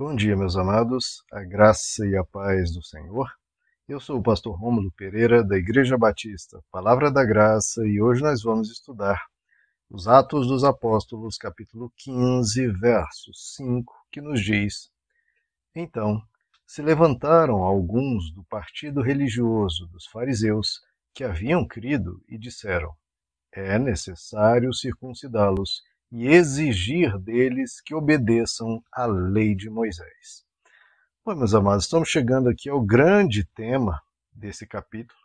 Bom dia, meus amados, a graça e a paz do Senhor. Eu sou o pastor Rômulo Pereira, da Igreja Batista, Palavra da Graça, e hoje nós vamos estudar os Atos dos Apóstolos, capítulo 15, verso 5, que nos diz: Então se levantaram alguns do partido religioso dos fariseus que haviam crido e disseram: É necessário circuncidá-los e exigir deles que obedeçam à lei de Moisés. Bom, meus amados, estamos chegando aqui ao grande tema desse capítulo,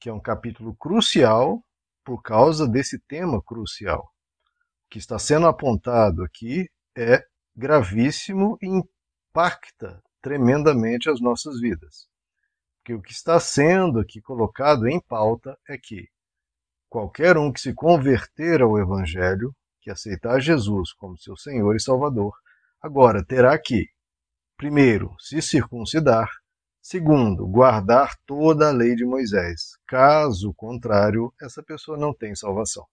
que é um capítulo crucial por causa desse tema crucial. O que está sendo apontado aqui é gravíssimo e impacta tremendamente as nossas vidas. Porque o que está sendo aqui colocado em pauta é que qualquer um que se converter ao Evangelho que aceitar Jesus como seu Senhor e Salvador, agora terá que, primeiro, se circuncidar, segundo, guardar toda a lei de Moisés. Caso contrário, essa pessoa não tem salvação.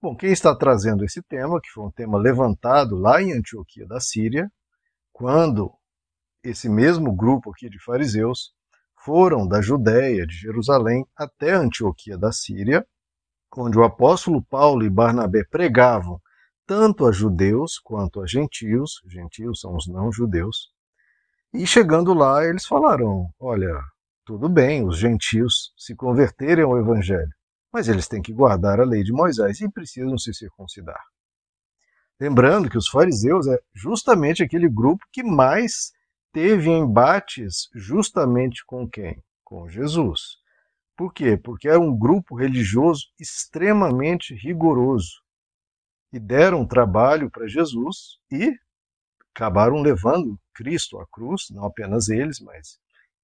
Bom, quem está trazendo esse tema, que foi um tema levantado lá em Antioquia da Síria, quando esse mesmo grupo aqui de fariseus foram da Judéia, de Jerusalém, até Antioquia da Síria, onde o apóstolo Paulo e Barnabé pregavam tanto a judeus quanto a gentios, gentios são os não-judeus, e chegando lá eles falaram: olha, tudo bem, os gentios se converterem ao evangelho, mas eles têm que guardar a lei de Moisés e precisam se circuncidar. Lembrando que os fariseus é justamente aquele grupo que mais teve embates justamente com quem? Com Jesus. Por quê? Porque era um grupo religioso extremamente rigoroso. E deram trabalho para Jesus e acabaram levando Cristo à cruz, não apenas eles, mas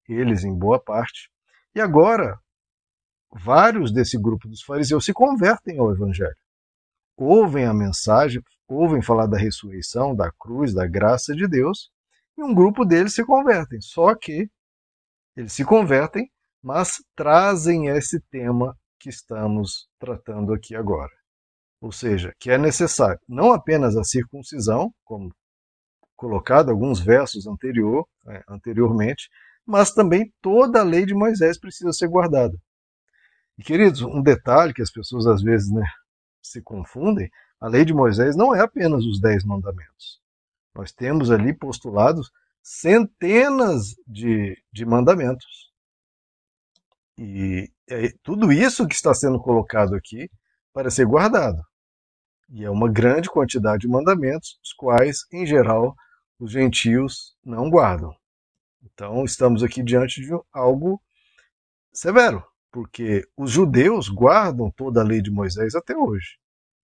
eles em boa parte. E agora, vários desse grupo dos fariseus se convertem ao Evangelho. Ouvem a mensagem, ouvem falar da ressurreição, da cruz, da graça de Deus, e um grupo deles se convertem. Só que eles se convertem mas trazem esse tema que estamos tratando aqui agora. Ou seja, que é necessário não apenas a circuncisão, como colocado alguns versos anterior, é, anteriormente, mas também toda a lei de Moisés precisa ser guardada. E queridos, um detalhe que as pessoas às vezes né, se confundem, a lei de Moisés não é apenas os dez mandamentos. Nós temos ali postulados centenas de, de mandamentos. E é tudo isso que está sendo colocado aqui para ser guardado. E é uma grande quantidade de mandamentos, os quais, em geral, os gentios não guardam. Então, estamos aqui diante de algo severo, porque os judeus guardam toda a lei de Moisés até hoje.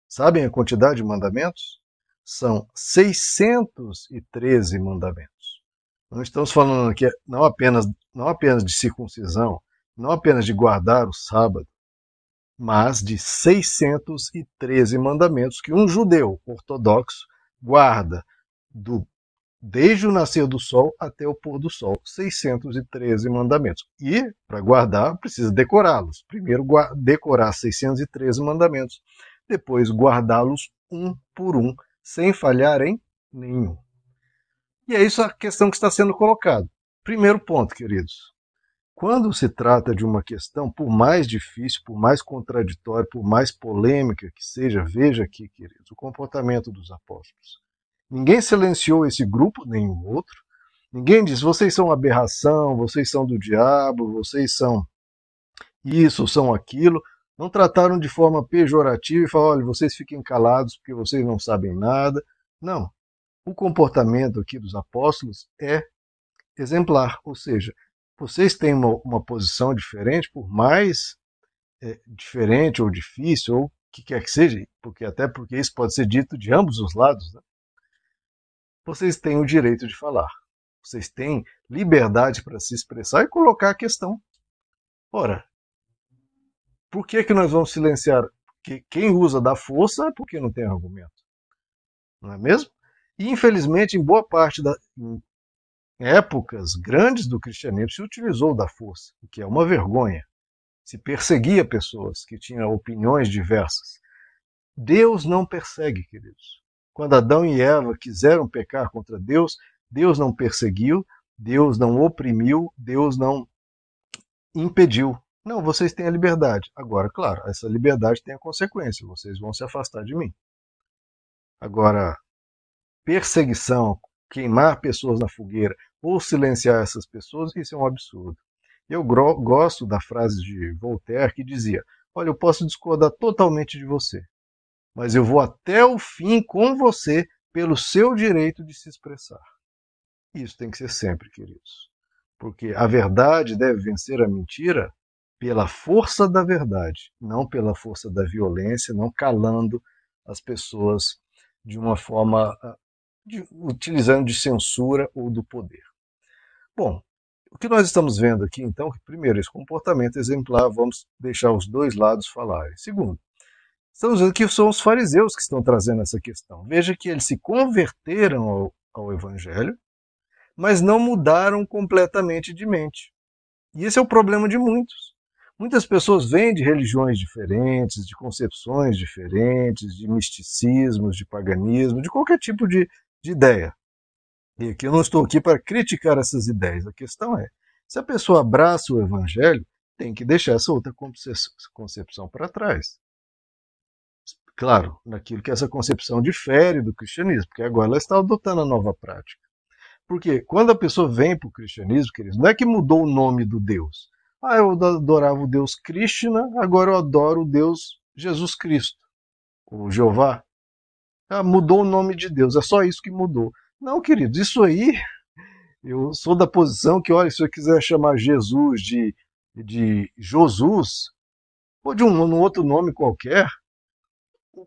Sabem a quantidade de mandamentos? São 613 mandamentos. Não estamos falando aqui não apenas, não apenas de circuncisão, não apenas de guardar o sábado, mas de 613 mandamentos que um judeu ortodoxo guarda do desde o nascer do sol até o pôr do sol, 613 mandamentos. E para guardar precisa decorá-los. Primeiro decorar 613 mandamentos, depois guardá-los um por um, sem falhar em nenhum. E é isso a questão que está sendo colocada. Primeiro ponto, queridos. Quando se trata de uma questão, por mais difícil, por mais contraditória, por mais polêmica que seja, veja aqui, queridos, o comportamento dos apóstolos. Ninguém silenciou esse grupo, nenhum outro. Ninguém diz, vocês são aberração, vocês são do diabo, vocês são isso, são aquilo. Não trataram de forma pejorativa e falaram, olha, vocês fiquem calados porque vocês não sabem nada. Não. O comportamento aqui dos apóstolos é exemplar, ou seja, vocês têm uma, uma posição diferente, por mais é, diferente ou difícil, ou o que quer que seja, porque até porque isso pode ser dito de ambos os lados, né? vocês têm o direito de falar. Vocês têm liberdade para se expressar e colocar a questão. Ora, por que, que nós vamos silenciar? Porque quem usa da força é porque não tem argumento. Não é mesmo? E, infelizmente, em boa parte da, em épocas grandes do cristianismo se utilizou da força, o que é uma vergonha. Se perseguia pessoas que tinham opiniões diversas. Deus não persegue, queridos. Quando Adão e Eva quiseram pecar contra Deus, Deus não perseguiu, Deus não oprimiu, Deus não impediu. Não, vocês têm a liberdade. Agora, claro, essa liberdade tem a consequência, vocês vão se afastar de mim. Agora, perseguição, queimar pessoas na fogueira ou silenciar essas pessoas, isso é um absurdo. Eu gosto da frase de Voltaire que dizia: Olha, eu posso discordar totalmente de você, mas eu vou até o fim com você pelo seu direito de se expressar. Isso tem que ser sempre, queridos. Porque a verdade deve vencer a mentira pela força da verdade, não pela força da violência, não calando as pessoas de uma forma ah, de, utilizando de censura ou do poder. Bom, o que nós estamos vendo aqui, então, primeiro, esse comportamento exemplar, vamos deixar os dois lados falarem. Segundo, estamos vendo que são os fariseus que estão trazendo essa questão. Veja que eles se converteram ao, ao Evangelho, mas não mudaram completamente de mente. E esse é o problema de muitos. Muitas pessoas vêm de religiões diferentes, de concepções diferentes, de misticismos, de paganismo, de qualquer tipo de, de ideia. E aqui eu não estou aqui para criticar essas ideias. A questão é, se a pessoa abraça o evangelho, tem que deixar essa outra concepção para trás. Claro, naquilo que essa concepção difere do cristianismo, porque agora ela está adotando a nova prática. Porque quando a pessoa vem para o cristianismo, queridos, não é que mudou o nome do Deus. Ah, eu adorava o Deus Krishna, agora eu adoro o Deus Jesus Cristo, o Jeová. Ah, mudou o nome de Deus, é só isso que mudou. Não, queridos, isso aí, eu sou da posição que, olha, se eu quiser chamar Jesus de, de Jesus, ou de um, um outro nome qualquer,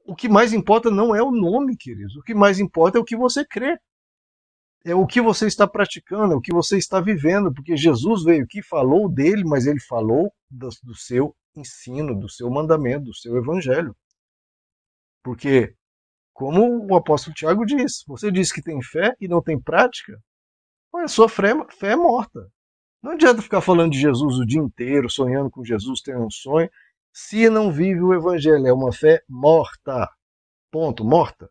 o que mais importa não é o nome, queridos. O que mais importa é o que você crê é o que você está praticando, é o que você está vivendo, porque Jesus veio aqui, falou dele, mas ele falou do, do seu ensino, do seu mandamento, do seu evangelho. Porque, como o apóstolo Tiago diz, você diz que tem fé e não tem prática, a sua fé, fé é morta. Não adianta ficar falando de Jesus o dia inteiro, sonhando com Jesus, tendo um sonho, se não vive o evangelho. É uma fé morta. Ponto, morta.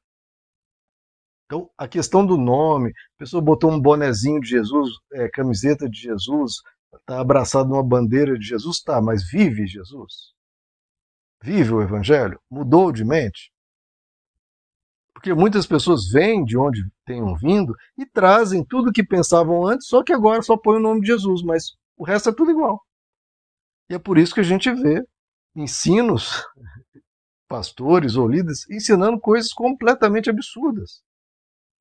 Então, a questão do nome, a pessoa botou um bonezinho de Jesus, é, camiseta de Jesus, está abraçado numa bandeira de Jesus, tá, mas vive Jesus? Vive o Evangelho? Mudou de mente? Porque muitas pessoas vêm de onde tenham vindo e trazem tudo o que pensavam antes, só que agora só põe o nome de Jesus, mas o resto é tudo igual. E é por isso que a gente vê ensinos, pastores ou líderes ensinando coisas completamente absurdas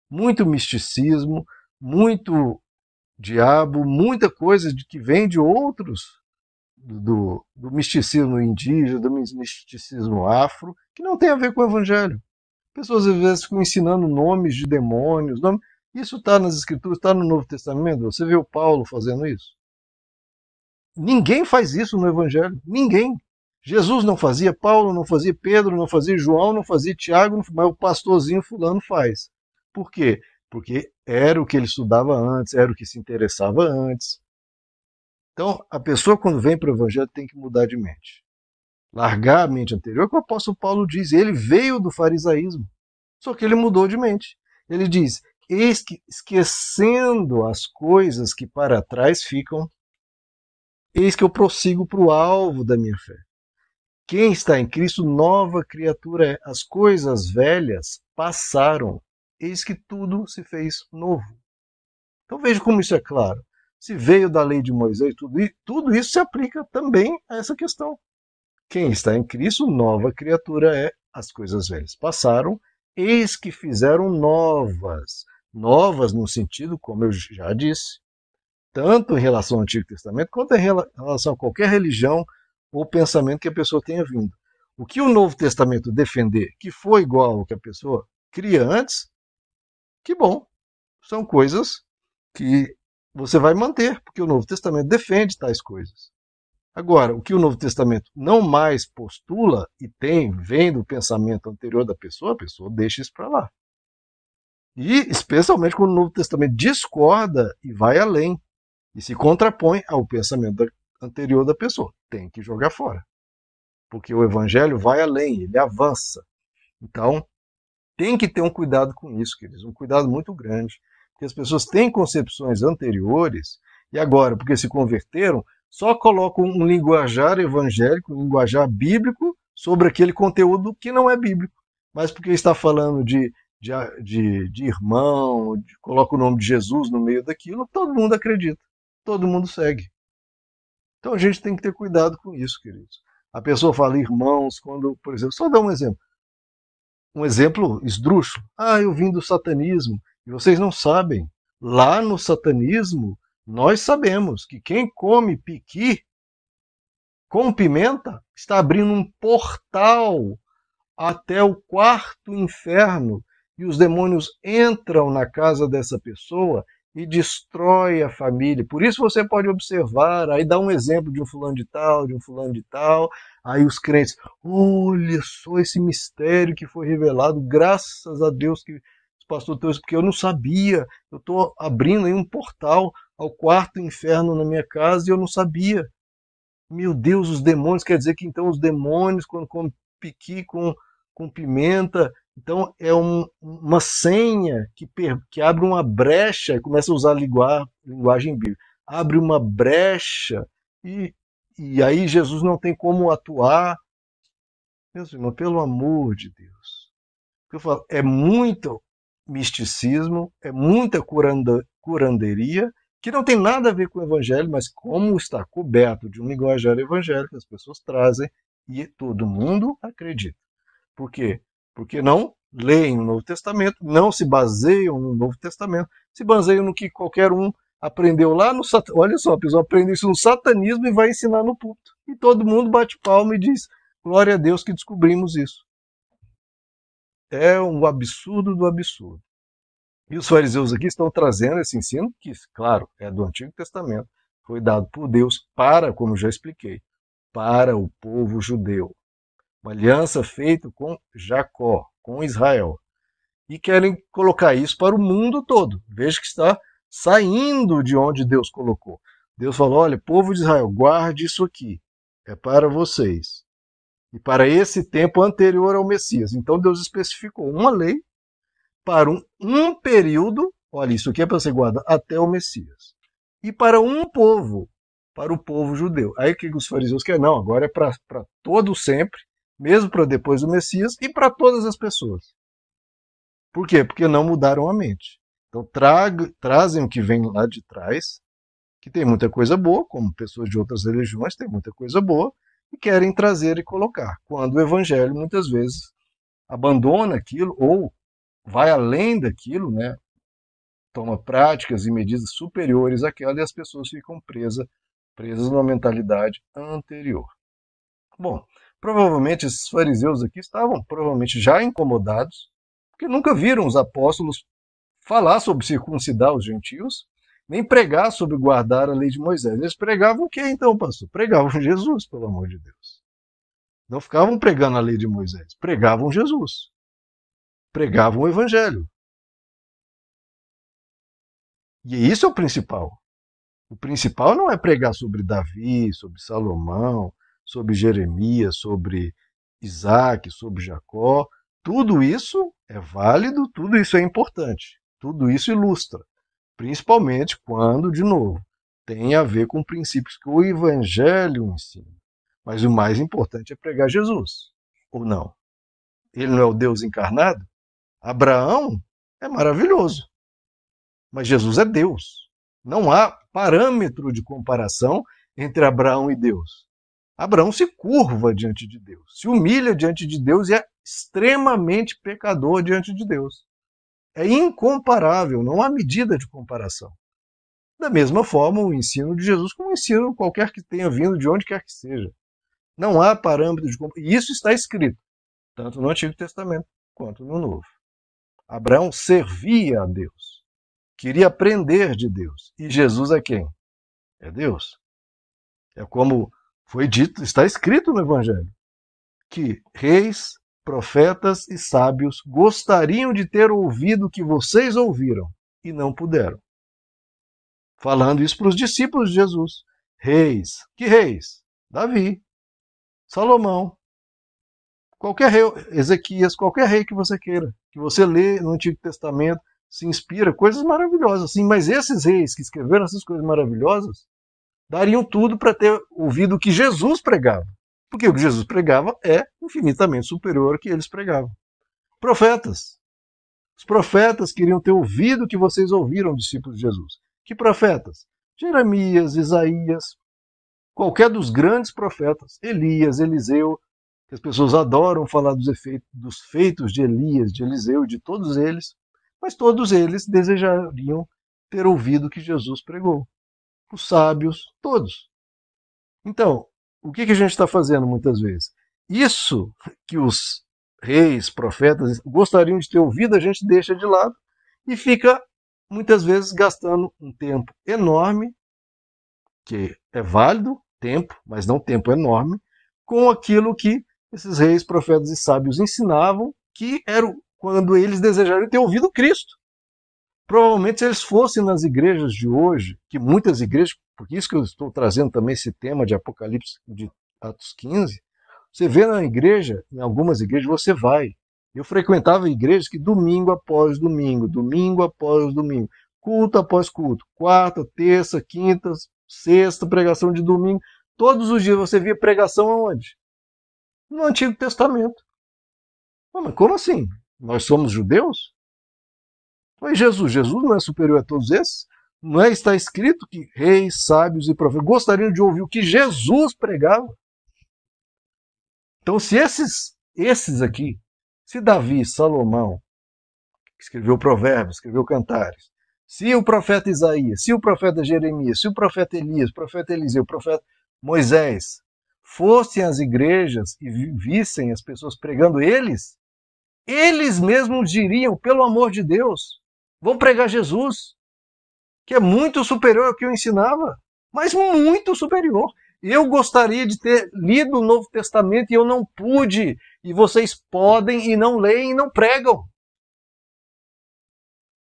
muito misticismo, muito diabo, muita coisa de que vem de outros do, do misticismo indígena, do misticismo afro, que não tem a ver com o evangelho. Pessoas às vezes ficam ensinando nomes de demônios. Nome... Isso está nas escrituras, está no Novo Testamento. Você o Paulo fazendo isso? Ninguém faz isso no evangelho. Ninguém. Jesus não fazia, Paulo não fazia, Pedro não fazia, João não fazia, Tiago, não, mas o pastorzinho fulano faz. Por quê? Porque era o que ele estudava antes, era o que se interessava antes. Então, a pessoa, quando vem para o Evangelho, tem que mudar de mente. Largar a mente anterior, que o apóstolo Paulo diz, ele veio do farisaísmo, só que ele mudou de mente. Ele diz: esquecendo as coisas que para trás ficam, eis que eu prossigo para o alvo da minha fé. Quem está em Cristo, nova criatura é. As coisas velhas passaram, eis que tudo se fez novo. Então veja como isso é claro. Se veio da lei de Moisés, tudo, tudo isso se aplica também a essa questão. Quem está em Cristo, nova criatura é. As coisas velhas passaram, eis que fizeram novas. Novas no sentido, como eu já disse, tanto em relação ao Antigo Testamento, quanto em relação a qualquer religião ou pensamento que a pessoa tenha vindo. O que o Novo Testamento defender que foi igual ao que a pessoa cria antes, que bom. São coisas que você vai manter, porque o Novo Testamento defende tais coisas. Agora, o que o Novo Testamento não mais postula e tem, vem do pensamento anterior da pessoa, a pessoa deixa isso para lá. E especialmente quando o Novo Testamento discorda e vai além e se contrapõe ao pensamento anterior da pessoa. Tem que jogar fora. Porque o evangelho vai além, ele avança. Então, tem que ter um cuidado com isso, queridos, um cuidado muito grande. Porque as pessoas têm concepções anteriores e agora, porque se converteram, só colocam um linguajar evangélico, um linguajar bíblico sobre aquele conteúdo que não é bíblico. Mas porque está falando de, de, de, de irmão, de, coloca o nome de Jesus no meio daquilo, todo mundo acredita, todo mundo segue. Então a gente tem que ter cuidado com isso, queridos. A pessoa fala irmãos, quando, por exemplo, só dar um exemplo. Um exemplo esdrúxulo. Ah, eu vim do satanismo. E vocês não sabem. Lá no satanismo, nós sabemos que quem come piqui com pimenta está abrindo um portal até o quarto inferno e os demônios entram na casa dessa pessoa e destrói a família. Por isso você pode observar, aí dá um exemplo de um fulano de tal, de um fulano de tal, aí os crentes, olha só esse mistério que foi revelado, graças a Deus que o pastor trouxe, porque eu não sabia, eu estou abrindo aí um portal ao quarto inferno na minha casa e eu não sabia. Meu Deus, os demônios, quer dizer que então os demônios, quando comem piqui com, com pimenta, então, é um, uma senha que, que abre uma brecha, começa a usar linguagem, linguagem bíblica, abre uma brecha, e, e aí Jesus não tem como atuar. Meus irmãos, pelo amor de Deus. Eu falo, é muito misticismo, é muita curanda, curanderia, que não tem nada a ver com o evangelho, mas como está coberto de um linguajar evangélico, as pessoas trazem e todo mundo acredita. Por quê? porque não leem o Novo Testamento, não se baseiam no Novo Testamento, se baseiam no que qualquer um aprendeu lá no olha só, a pessoa aprende isso no satanismo e vai ensinar no púlpito. E todo mundo bate palma e diz: "Glória a Deus que descobrimos isso". É um absurdo do absurdo. E os fariseus aqui estão trazendo esse ensino que, claro, é do Antigo Testamento, foi dado por Deus para, como já expliquei, para o povo judeu uma aliança feita com Jacó, com Israel. E querem colocar isso para o mundo todo. Veja que está saindo de onde Deus colocou. Deus falou: olha, povo de Israel, guarde isso aqui, é para vocês. E para esse tempo anterior ao Messias. Então Deus especificou uma lei para um, um período, olha, isso aqui é para você guardar até o Messias. E para um povo, para o povo judeu. Aí o que os fariseus querem? Não, agora é para todo sempre, mesmo para depois do Messias e para todas as pessoas. Por quê? Porque não mudaram a mente. Então trazem o que vem lá de trás, que tem muita coisa boa, como pessoas de outras religiões têm muita coisa boa, e querem trazer e colocar. Quando o evangelho muitas vezes abandona aquilo ou vai além daquilo, né? toma práticas e medidas superiores àquela e as pessoas ficam presas, presas numa mentalidade anterior. Bom, Provavelmente esses fariseus aqui estavam provavelmente já incomodados, porque nunca viram os apóstolos falar sobre circuncidar os gentios, nem pregar sobre guardar a lei de Moisés. Eles pregavam o que então, pastor? Pregavam Jesus, pelo amor de Deus. Não ficavam pregando a lei de Moisés, pregavam Jesus. Pregavam o evangelho. E isso é o principal. O principal não é pregar sobre Davi, sobre Salomão, sobre Jeremias, sobre Isaac, sobre Jacó. Tudo isso é válido, tudo isso é importante, tudo isso ilustra, principalmente quando, de novo, tem a ver com princípios que o Evangelho ensina. Mas o mais importante é pregar Jesus, ou não? Ele não é o Deus encarnado? Abraão é maravilhoso, mas Jesus é Deus. Não há parâmetro de comparação entre Abraão e Deus. Abraão se curva diante de Deus, se humilha diante de Deus e é extremamente pecador diante de Deus. É incomparável, não há medida de comparação. Da mesma forma, o ensino de Jesus, como o ensino qualquer que tenha vindo de onde quer que seja. Não há parâmetro de comparação. E isso está escrito, tanto no Antigo Testamento quanto no Novo. Abraão servia a Deus, queria aprender de Deus. E Jesus é quem? É Deus. É como foi dito, está escrito no Evangelho, que reis, profetas e sábios gostariam de ter ouvido o que vocês ouviram e não puderam. Falando isso para os discípulos de Jesus. Reis. Que reis? Davi, Salomão, qualquer rei, Ezequias, qualquer rei que você queira, que você lê no Antigo Testamento, se inspira coisas maravilhosas, sim, mas esses reis que escreveram essas coisas maravilhosas dariam tudo para ter ouvido o que Jesus pregava. Porque o que Jesus pregava é infinitamente superior ao que eles pregavam. Profetas. Os profetas queriam ter ouvido o que vocês ouviram, discípulos de Jesus. Que profetas? Jeremias, Isaías, qualquer dos grandes profetas, Elias, Eliseu, que as pessoas adoram falar dos, efeitos, dos feitos de Elias, de Eliseu, de todos eles, mas todos eles desejariam ter ouvido o que Jesus pregou. Os sábios, todos. Então, o que, que a gente está fazendo muitas vezes? Isso que os reis, profetas gostariam de ter ouvido, a gente deixa de lado e fica muitas vezes gastando um tempo enorme, que é válido, tempo, mas não tempo enorme, com aquilo que esses reis, profetas e sábios ensinavam, que era quando eles desejariam ter ouvido Cristo. Provavelmente, se eles fossem nas igrejas de hoje, que muitas igrejas, porque isso que eu estou trazendo também esse tema de Apocalipse de Atos 15, você vê na igreja, em algumas igrejas, você vai. Eu frequentava igrejas que domingo após domingo, domingo após domingo, culto após culto, quarta, terça, quinta, sexta, pregação de domingo. Todos os dias você via pregação aonde? No Antigo Testamento. mas como assim? Nós somos judeus? Mas Jesus, Jesus não é superior a todos esses? Não é está escrito que reis, sábios e profetas gostariam de ouvir o que Jesus pregava? Então, se esses, esses aqui, se Davi, Salomão, que escreveu Provérbios, escreveu Cantares, se o profeta Isaías, se o profeta Jeremias, se o profeta Elias, o profeta Eliseu, o profeta Moisés fossem às igrejas e vissem as pessoas pregando eles, eles mesmos diriam, pelo amor de Deus, vou pregar Jesus, que é muito superior ao que eu ensinava, mas muito superior. Eu gostaria de ter lido o Novo Testamento e eu não pude. E vocês podem e não leem e não pregam.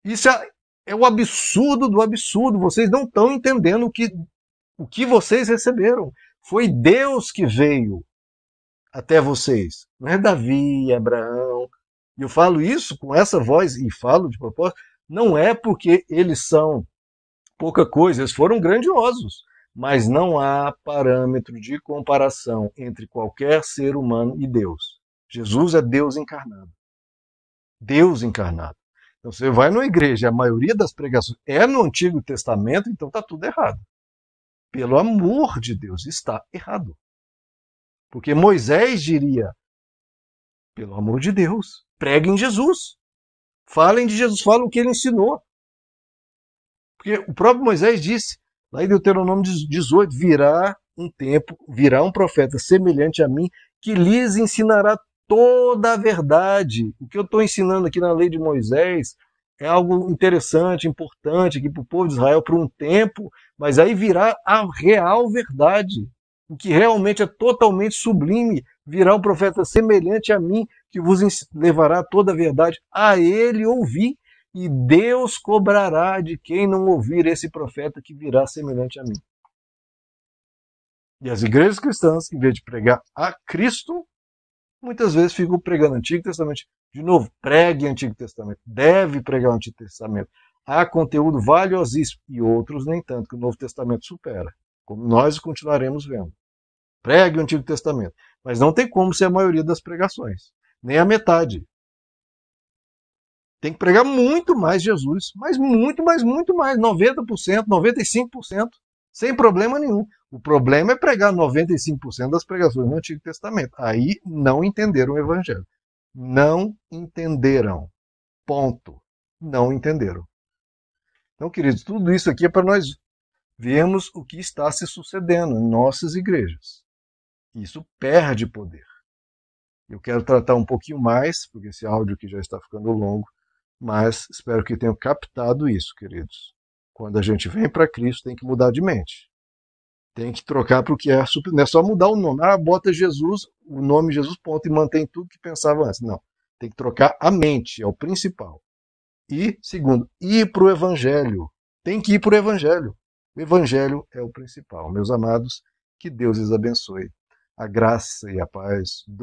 Isso é, é o absurdo do absurdo. Vocês não estão entendendo o que, o que vocês receberam. Foi Deus que veio até vocês. Não é Davi, Abraão. E eu falo isso com essa voz e falo de propósito. Não é porque eles são pouca coisa, eles foram grandiosos mas não há parâmetro de comparação entre qualquer ser humano e Deus. Jesus é Deus encarnado. Deus encarnado. Então você vai numa igreja, a maioria das pregações é no Antigo Testamento, então está tudo errado. Pelo amor de Deus, está errado. Porque Moisés diria: pelo amor de Deus, preguem Jesus. Falem de Jesus, falem o que ele ensinou. Porque o próprio Moisés disse: Lá em Deuteronômio 18, virá um tempo, virá um profeta semelhante a mim, que lhes ensinará toda a verdade. O que eu estou ensinando aqui na lei de Moisés é algo interessante, importante aqui para o povo de Israel por um tempo, mas aí virá a real verdade. O que realmente é totalmente sublime, virá um profeta semelhante a mim, que vos levará toda a verdade. A ele ouvi e Deus cobrará de quem não ouvir esse profeta que virá semelhante a mim. E as igrejas cristãs, em vez de pregar a Cristo, muitas vezes ficam pregando Antigo Testamento. De novo, pregue Antigo Testamento. Deve pregar o Antigo Testamento. Há conteúdo valiosíssimo e outros nem tanto, que o Novo Testamento supera, como nós continuaremos vendo. Pregue o Antigo Testamento. Mas não tem como ser a maioria das pregações, nem a metade. Tem que pregar muito mais Jesus, mas muito, mais, muito mais, 90%, 95%, sem problema nenhum. O problema é pregar 95% das pregações no Antigo Testamento. Aí não entenderam o Evangelho. Não entenderam. Ponto. Não entenderam. Então, queridos, tudo isso aqui é para nós vermos o que está se sucedendo em nossas igrejas. Isso perde poder. Eu quero tratar um pouquinho mais, porque esse áudio aqui já está ficando longo, mas espero que tenham captado isso, queridos. Quando a gente vem para Cristo, tem que mudar de mente. Tem que trocar para o que é. Não é só mudar o nome. Ah, bota Jesus, o nome Jesus, ponto, e mantém tudo que pensava antes. Não. Tem que trocar a mente, é o principal. E, segundo, ir para o Evangelho. Tem que ir para o Evangelho. O Evangelho é o principal. Meus amados, que Deus lhes abençoe. A graça e a paz do